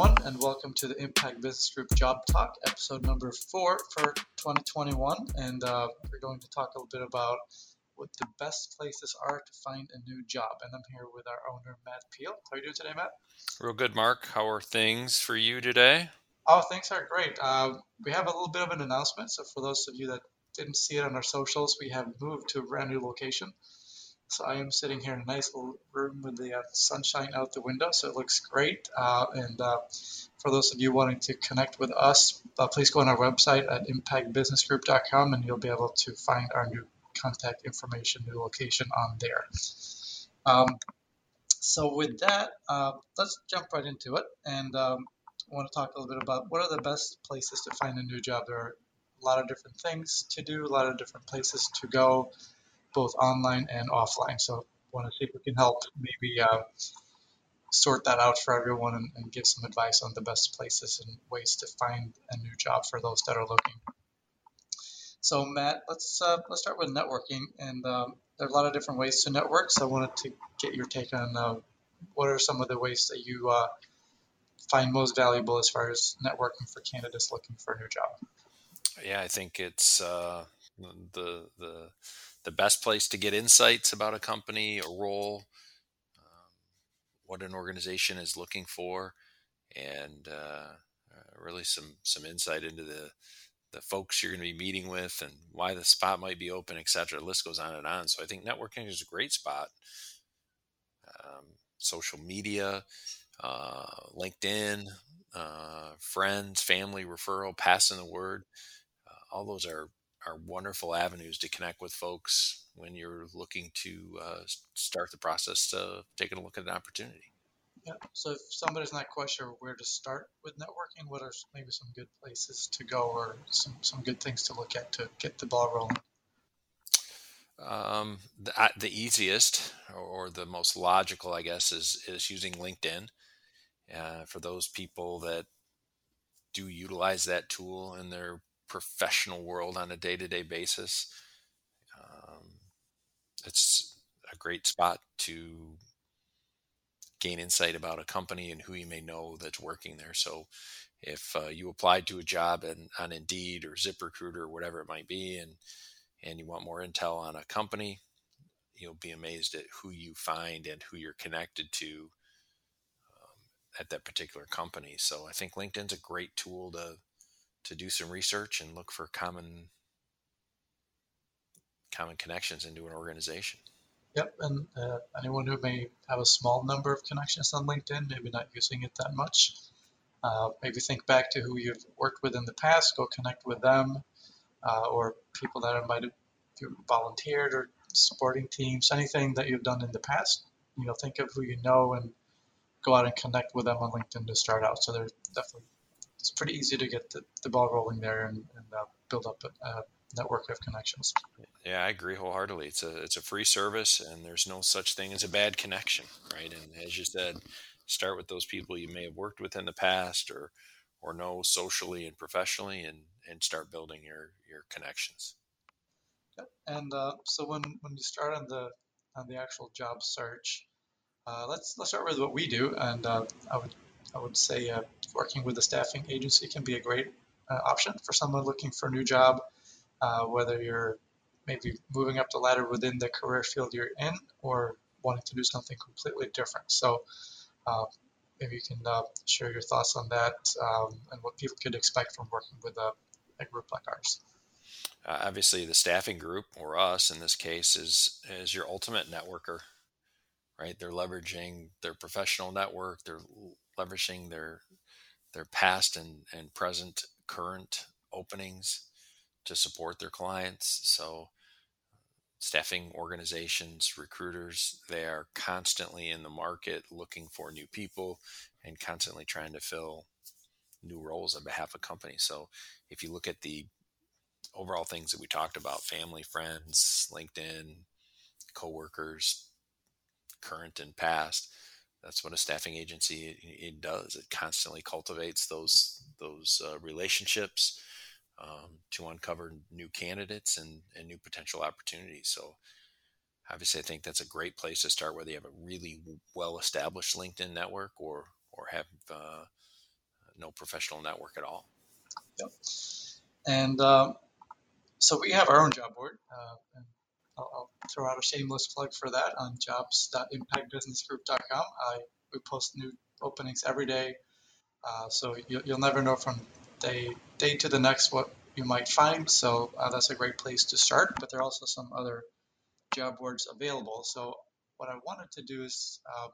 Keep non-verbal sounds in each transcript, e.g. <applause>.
everyone, and welcome to the Impact Business Group Job Talk, episode number four for 2021. And uh, we're going to talk a little bit about what the best places are to find a new job. And I'm here with our owner, Matt Peal. How are you doing today, Matt? Real good, Mark. How are things for you today? Oh, things are great. Uh, we have a little bit of an announcement. So, for those of you that didn't see it on our socials, we have moved to a brand new location. So I am sitting here in a nice little room with the uh, sunshine out the window, so it looks great. Uh, and uh, for those of you wanting to connect with us, uh, please go on our website at impactbusinessgroup.com, and you'll be able to find our new contact information, new location on there. Um, so with that, uh, let's jump right into it. And um, I want to talk a little bit about what are the best places to find a new job. There are a lot of different things to do, a lot of different places to go both online and offline. So want to see if we can help maybe uh, sort that out for everyone and, and, give some advice on the best places and ways to find a new job for those that are looking. So Matt, let's uh, let's start with networking, and um, there are a lot of different ways to network. So I wanted to get your take on uh, what are some of the ways that you uh, find most valuable as far as networking for candidates looking for a new job. Yeah, I think it's uh, the the the best place to get insights about a company, a role, um, what an organization is looking for, and uh, uh, really some some insight into the the folks you're going to be meeting with and why the spot might be open, etc. The list goes on and on. So I think networking is a great spot. Um, social media, uh, LinkedIn, uh, friends, family referral, passing the word. Uh, all those are are wonderful avenues to connect with folks when you're looking to uh, start the process of taking a look at an opportunity. Yeah. So if somebody's not quite sure where to start with networking, what are maybe some good places to go or some, some good things to look at to get the ball rolling? Um, the, the easiest or the most logical, I guess, is is using LinkedIn. Uh, for those people that do utilize that tool in their professional world on a day to day basis. Um, it's a great spot to gain insight about a company and who you may know that's working there. So if uh, you applied to a job in, on Indeed or ZipRecruiter or whatever it might be, and and you want more intel on a company, you'll be amazed at who you find and who you're connected to um, at that particular company. So I think LinkedIn's a great tool to to do some research and look for common common connections into an organization. Yep, and uh, anyone who may have a small number of connections on LinkedIn, maybe not using it that much, uh, maybe think back to who you've worked with in the past, go connect with them, uh, or people that might have volunteered or supporting teams, anything that you've done in the past. You know, think of who you know and go out and connect with them on LinkedIn to start out. So there's definitely it's pretty easy to get the, the ball rolling there and, and uh, build up a, a, network of connections. Yeah, I agree wholeheartedly. It's a it's a free service, and there's no such thing as a bad connection, right? And as you said, start with those people you may have worked with in the past, or or know socially and professionally, and and start building your your connections. And uh, so when when you start on the on the actual job search, uh, let's let's start with what we do, and uh, I would I would say uh, working with a staffing agency can be a great uh, option for someone looking for a new job, uh, whether you're maybe moving up the ladder within the career field you're in or wanting to do something completely different. So uh, maybe you can uh, share your thoughts on that um, and what people could expect from working with a, a group like ours. Uh, obviously, the staffing group, or us in this case, is is your ultimate networker, right? They're leveraging their professional network. They're leveraging their their past and, and present current openings to support their clients. So staffing organizations, recruiters, they are constantly in the market looking for new people and constantly trying to fill new roles on behalf of companies. So if you look at the overall things that we talked about, family, friends, LinkedIn, coworkers, current and past, that's what a staffing agency it does. It constantly cultivates those those uh, relationships um, to uncover new candidates and, and new potential opportunities. So obviously, I think that's a great place to start, whether you have a really well established LinkedIn network or or have uh, no professional network at all. Yep. And um, so we have our own job board. Uh, I'll, throw out a shameless plug for that on jobs.impactbusinessgroup.com. I, we post new openings every day. Uh, so you, will never know from day day to the next what you might find. So uh, that's a great place to start. But there are also some other job boards available. So what I wanted to do is uh,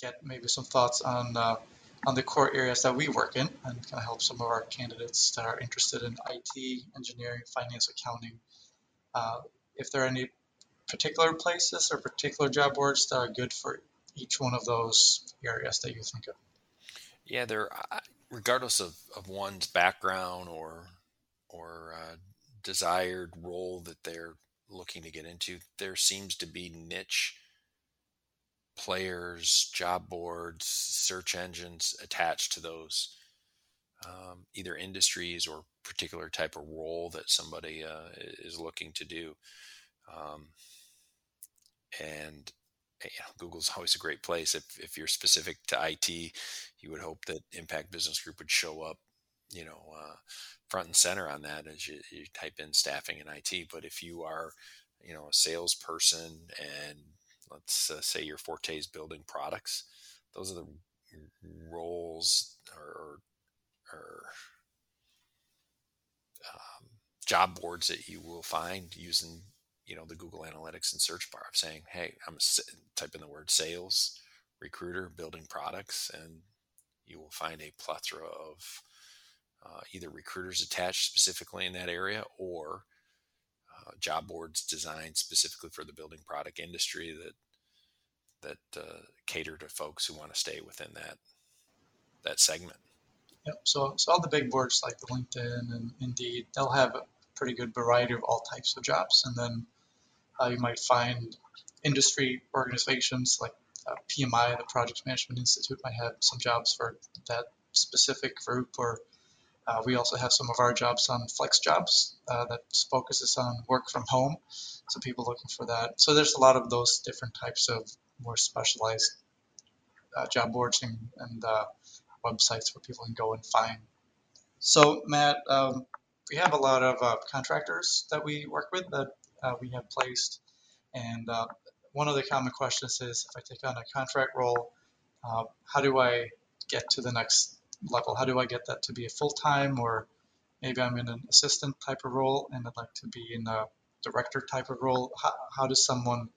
get maybe some thoughts on uh, on the core areas that we work in and kind of help some of our candidates that are interested in IT, engineering, finance, accounting. Uh, if there are any particular places or particular job boards that are good for each one of those areas that you think of. Yeah, there. Regardless of, of one's background or or uh, desired role that they're looking to get into, there seems to be niche players, job boards, search engines attached to those um, either industries or particular type of role that somebody uh, is looking to do. Um, and you know, Google's <laughs> always a great place. If, if you're specific to IT, you would hope that Impact Business Group would show up, you know, uh, front and center on that as you, you type in staffing and IT. But if you are, you know, a salesperson and let's uh, say your forte is building products, those are the roles or, or um, job boards that you will find using you know the Google Analytics and search bar of saying, "Hey, I'm typing the word sales recruiter building products," and you will find a plethora of uh, either recruiters attached specifically in that area or uh, job boards designed specifically for the building product industry that that uh, cater to folks who want to stay within that that segment. Yep. So, so all the big boards like LinkedIn and Indeed, they'll have a pretty good variety of all types of jobs, and then uh, you might find industry organizations like uh, PMI, the Project Management Institute, might have some jobs for that specific group. Or uh, we also have some of our jobs on Flex Jobs uh, that focuses on work from home. So people looking for that. So there's a lot of those different types of more specialized uh, job boards and, and uh, websites where people can go and find. So Matt, um, we have a lot of contractors that we work with that uh, we have placed. And uh, one of the common questions is if I take on a contract role, uh, how do I get to the next level? How do I get that to be a full time or maybe I'm in an assistant type of role and I'd like to be in a director type of role? How, how does someone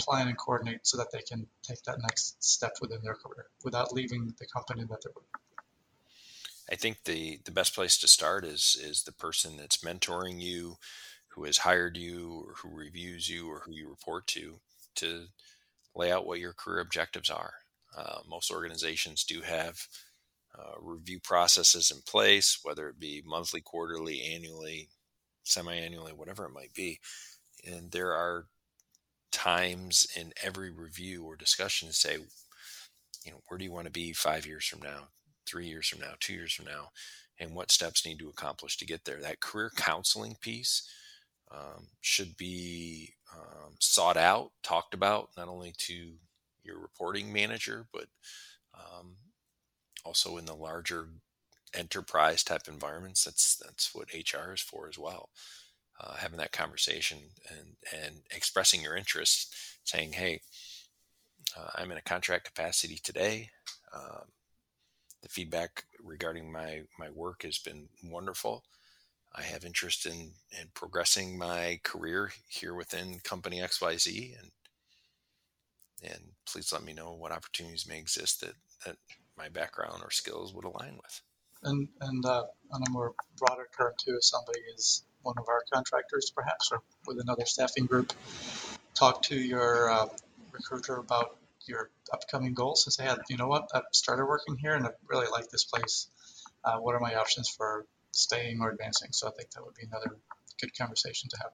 plan and coordinate so that they can take that next step within their career without leaving the company that they're with? I think the the best place to start is is the person that's mentoring you, who has hired you or who reviews you or who you report to to lay out what your career objectives are. Uh, most organizations do have uh, review processes in place, whether it be monthly, quarterly, annually, semi annually, whatever it might be. And there are times in every review or discussion say, you know, where do you want to be five years from now, three years from now, two years from now, and what steps need to accomplish to get there? That career counseling piece um, should be um, sought out, talked about, not only to your reporting manager, but um, also in the larger enterprise type environments. That's that's what HR is for as well. Uh, having that conversation and and expressing your interest, saying, "Hey, uh, I'm in a contract capacity today. Um, the feedback regarding my my work has been wonderful. I have interest in, in progressing my career here within company XYZ and and please let me know what opportunities may exist that, that my background or skills would align with. And and uh, on a more broader term too, if somebody is one of our contractors perhaps or with another staffing group, talk to your uh, recruiter about your upcoming goals and say, hey, you know what, I've started working here and I really like this place. Uh, what are my options for staying or advancing. So I think that would be another good conversation to have.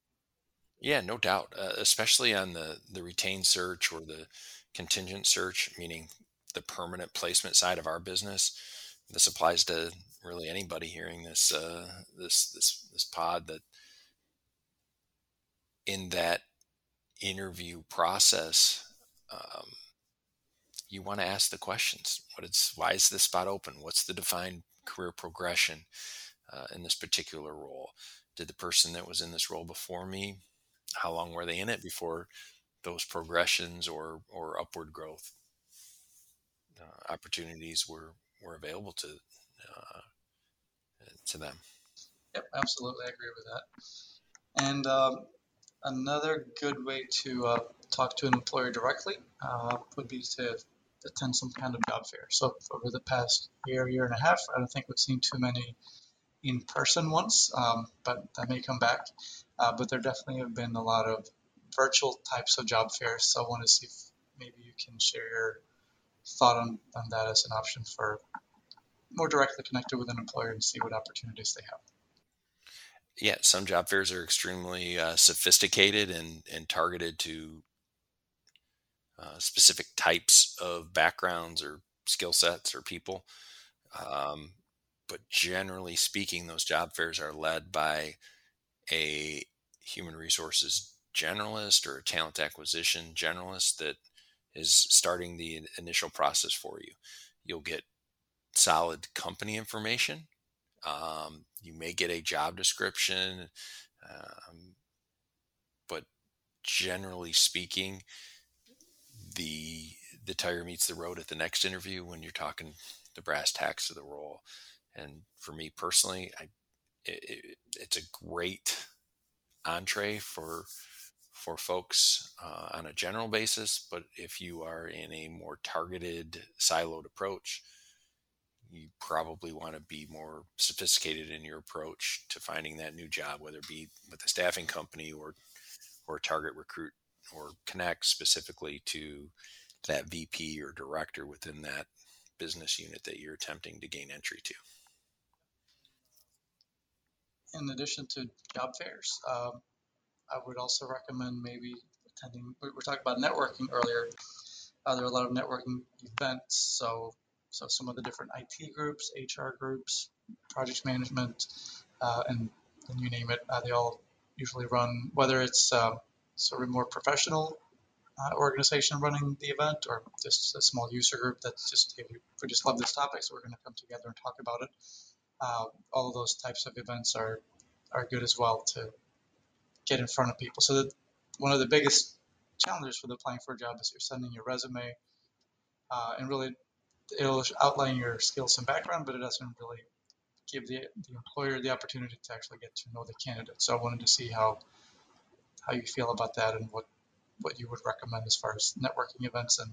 Yeah, no doubt, uh, especially on the the retained search or the contingent search, meaning the permanent placement side of our business. This applies to really anybody hearing this uh, this this this pod that in that interview process, um, you want to ask the questions. What it's why is this spot open? What's the defined career progression uh, in this particular role? Did the person that was in this role before me, how long were they in it before those progressions or, or upward growth uh, opportunities were, were available to, uh, to them? Yep, absolutely. I agree with that. And um, another good way to uh, talk to an employer directly uh, would be to attend some kind of job fair. So over the past year, year and a half, I don't think we've seen too many in-person ones, um, but that may come back. Uh, but there definitely have been a lot of virtual types of job fairs. So I want to see if maybe you can share your thought on, on that as an option for more directly connected with an employer and see what opportunities they have. Yeah, some job fairs are extremely uh, sophisticated and, and targeted to uh, specific types of backgrounds or skill sets or people. Um, but generally speaking, those job fairs are led by a human resources generalist or a talent acquisition generalist that is starting the initial process for you. You'll get solid company information. Um, you may get a job description, um, but generally speaking, the the tire meets the road at the next interview when you're talking the brass tacks of the role. And for me personally, I it, it's a great entree for for folks uh, on a general basis. But if you are in a more targeted, siloed approach, you probably want to be more sophisticated in your approach to finding that new job, whether it be with a staffing company or or target recruit or connect specifically to that VP or director within that business unit that you're attempting to gain entry to. In addition to job fairs, um, I would also recommend maybe attending. We were talking about networking earlier. Uh, there are a lot of networking events, so so some of the different IT groups, HR groups, project management, uh, and, and you name it, uh, they all usually run whether it's um, sort of a more professional uh, organization running the event or just a small user group that's just hey, we just love this topic so we're going to come together and talk about it uh, all of those types of events are are good as well to get in front of people so that one of the biggest challenges for applying for a job is you're sending your resume uh, and really it'll outline your skills and background but it doesn't really give the, the employer the opportunity to actually get to know the candidate so i wanted to see how how you feel about that and what what you would recommend as far as networking events and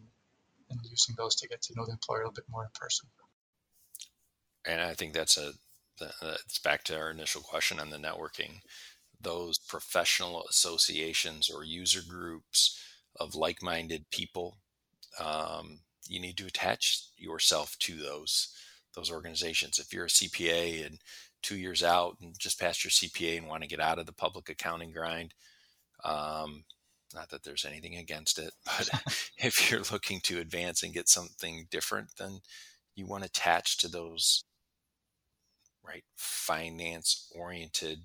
and using those to get to know the employer a little bit more in person. And I think that's a it's back to our initial question on the networking. Those professional associations or user groups of like-minded people, um, you need to attach yourself to those those organizations. If you're a CPA and two years out and just passed your CPA and want to get out of the public accounting grind, um, not that there's anything against it, <laughs> but <laughs> if you're looking to advance and get something different, then you want to attach to those right finance oriented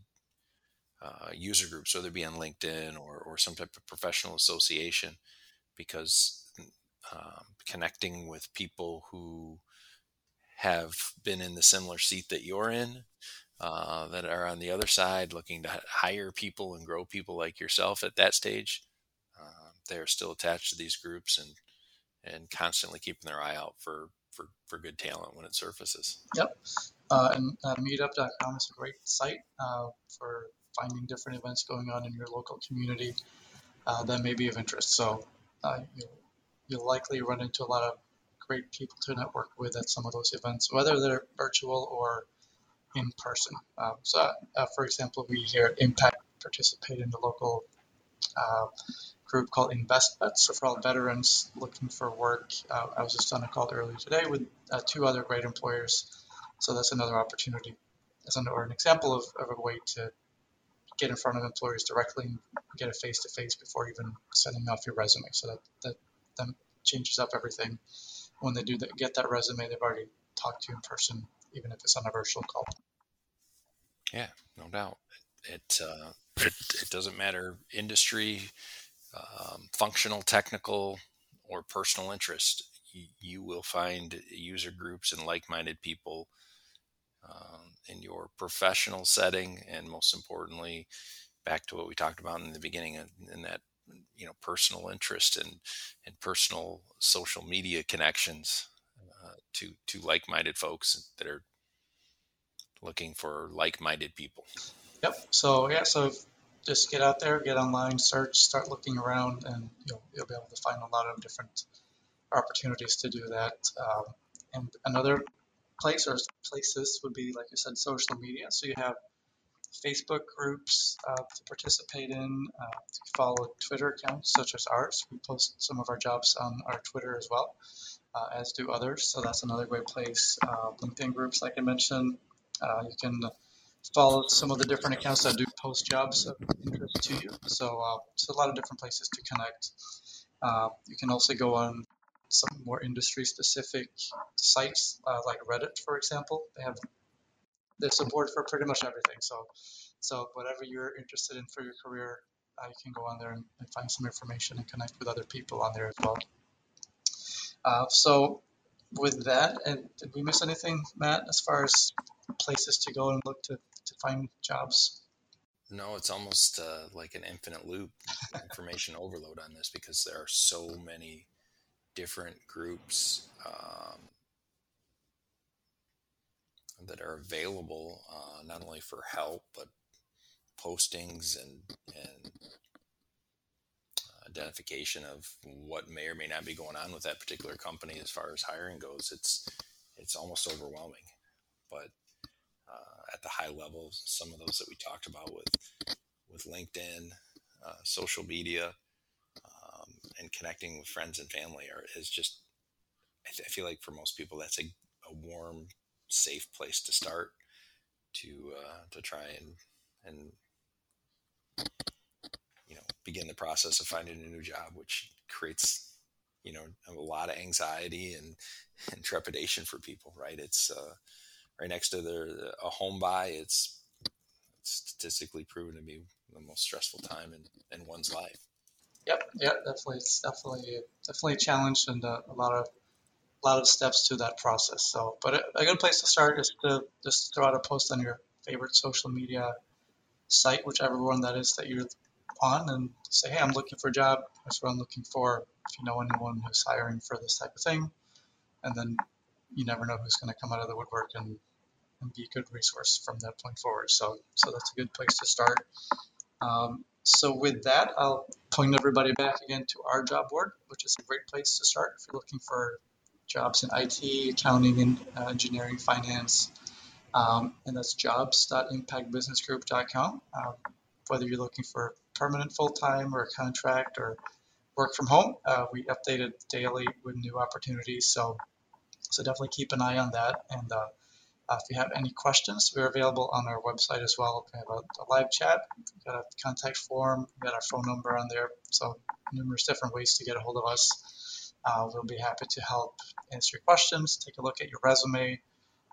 uh, user groups, whether it be on LinkedIn or, or some type of professional association, because um, connecting with people who have been in the similar seat that you're in uh, that are on the other side looking to hire people and grow people like yourself at that stage. Uh, they're still attached to these groups and and constantly keeping their eye out for for, for good talent when it surfaces. Yep. Uh, and uh, meetup.com is a great site uh, for finding different events going on in your local community uh, that may be of interest. So uh, you'll, you'll likely run into a lot of great people to network with at some of those events, whether they're virtual or in person. Um, so, uh, for example, we here at Impact participate in the local uh, group called InvestBets. So for all veterans looking for work, uh, I was just on a call earlier today with uh, two other great employers. So that's another opportunity, as an, or an example of, of a way to get in front of employers directly and get a face-to-face before even sending off your resume. So that that, that changes up everything. When they do that, get that resume, they've already talked to you in person even if it's on a virtual call. Yeah, no doubt. It uh, it, it doesn't matter industry, um, functional, technical, or personal interest. You, you will find user groups and like-minded people um, in your professional setting, and most importantly, back to what we talked about in the beginning, in that you know personal interest and and personal social media connections uh, to to like-minded folks that are looking for like-minded people. Yep. So yeah, so just get out there, get online, search, start looking around, and you'll you'll be able to find a lot of different opportunities to do that. Um, and another place or places would be, like you said, social media. So you have Facebook groups uh, to participate in, uh, follow Twitter accounts such as ours. We post some of our jobs on our Twitter as well, uh, as do others. So that's another great place. Uh, LinkedIn groups, like I mentioned, uh, you can follow some of the different accounts that do post jobs of interest to you. So uh, a lot of different places to connect. you can also go on some more industry specific sites like Reddit, for example. They have there's support for pretty much everything. So, so whatever you're interested in for your career, uh, you can go on there and, and, find some information and connect with other people on there as well. Uh, so, with that, and did we miss anything, Matt, as far as places to go and look to, to find jobs? No, it's almost uh, like an infinite loop information overload on this because there are so many different groups um, that are available uh, not only for help but postings and and identification of what may or may not be going on with that particular company as far as hiring goes. It's it's almost overwhelming, but uh, at the high level, some of those that we talked about with with LinkedIn, uh, social media, and connecting with friends and family are is just. I, th- I feel like for most people that's a, a warm safe place to start to uh, to try and and you know begin the process of finding a new job, which creates you know a lot of anxiety and, <laughs> and trepidation for people. Right? It's uh, right next to their a home buy. It's, statistically proven to be the most stressful time in, in one's life. Yep, yeah, definitely, it's definitely definitely a challenge and a, a lot of a lot of steps to that process. So, but a, a good place to start is to just throw out a post on your favorite social media site, whichever one that is that you're on, and say, hey, I'm looking for a job. That's what I'm looking for. If you know anyone who's hiring for this type of thing, and then you never know who's going to come out of the woodwork and, and be a good resource from that point forward. So, so that's a good place to start. Um, so with that, I'll point everybody back again to our job board, which is a great place to start if you're looking for jobs in IT, accounting, and uh, engineering, finance. Um, and that's jobs.impactbusinessgroup.com. Um, whether you're looking for permanent full time or a contract or work from home, uh, we update it daily with new opportunities. So, so definitely keep an eye on that. And uh, uh, if you have any questions, we're available on our website as well. We have a, a live chat, we've got a contact form, we've got our phone number on there. So, numerous different ways to get a hold of us. Uh, we'll be happy to help answer your questions, take a look at your resume,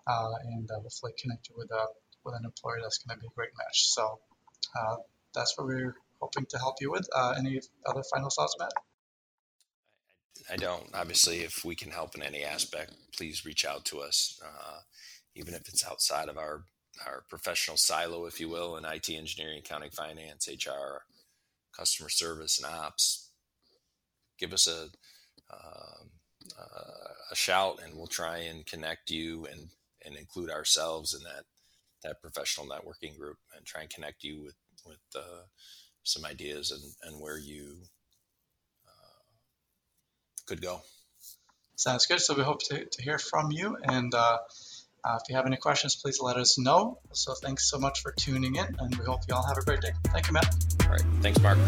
uh, and uh, hopefully connect you with a with an employer that's going to be a great match. So uh, that's what we're hoping to help you with. Uh, any other final thoughts, Matt? I don't. Obviously, if we can help in any aspect, please reach out to us, uh, even if it's outside of our our professional silo, if you will, in IT engineering, accounting, finance, HR, customer service, and ops. Give us a um, uh, a shout, and we'll try and connect you and and include ourselves in that that professional networking group and try and connect you with with uh, some ideas and and where you uh, could go. Sounds good. So we hope to, to hear from you. And uh, uh, if you have any questions, please let us know. So thanks so much for tuning in, and we hope you all have a great day. Thank you, Matt. All right. Thanks, Mark.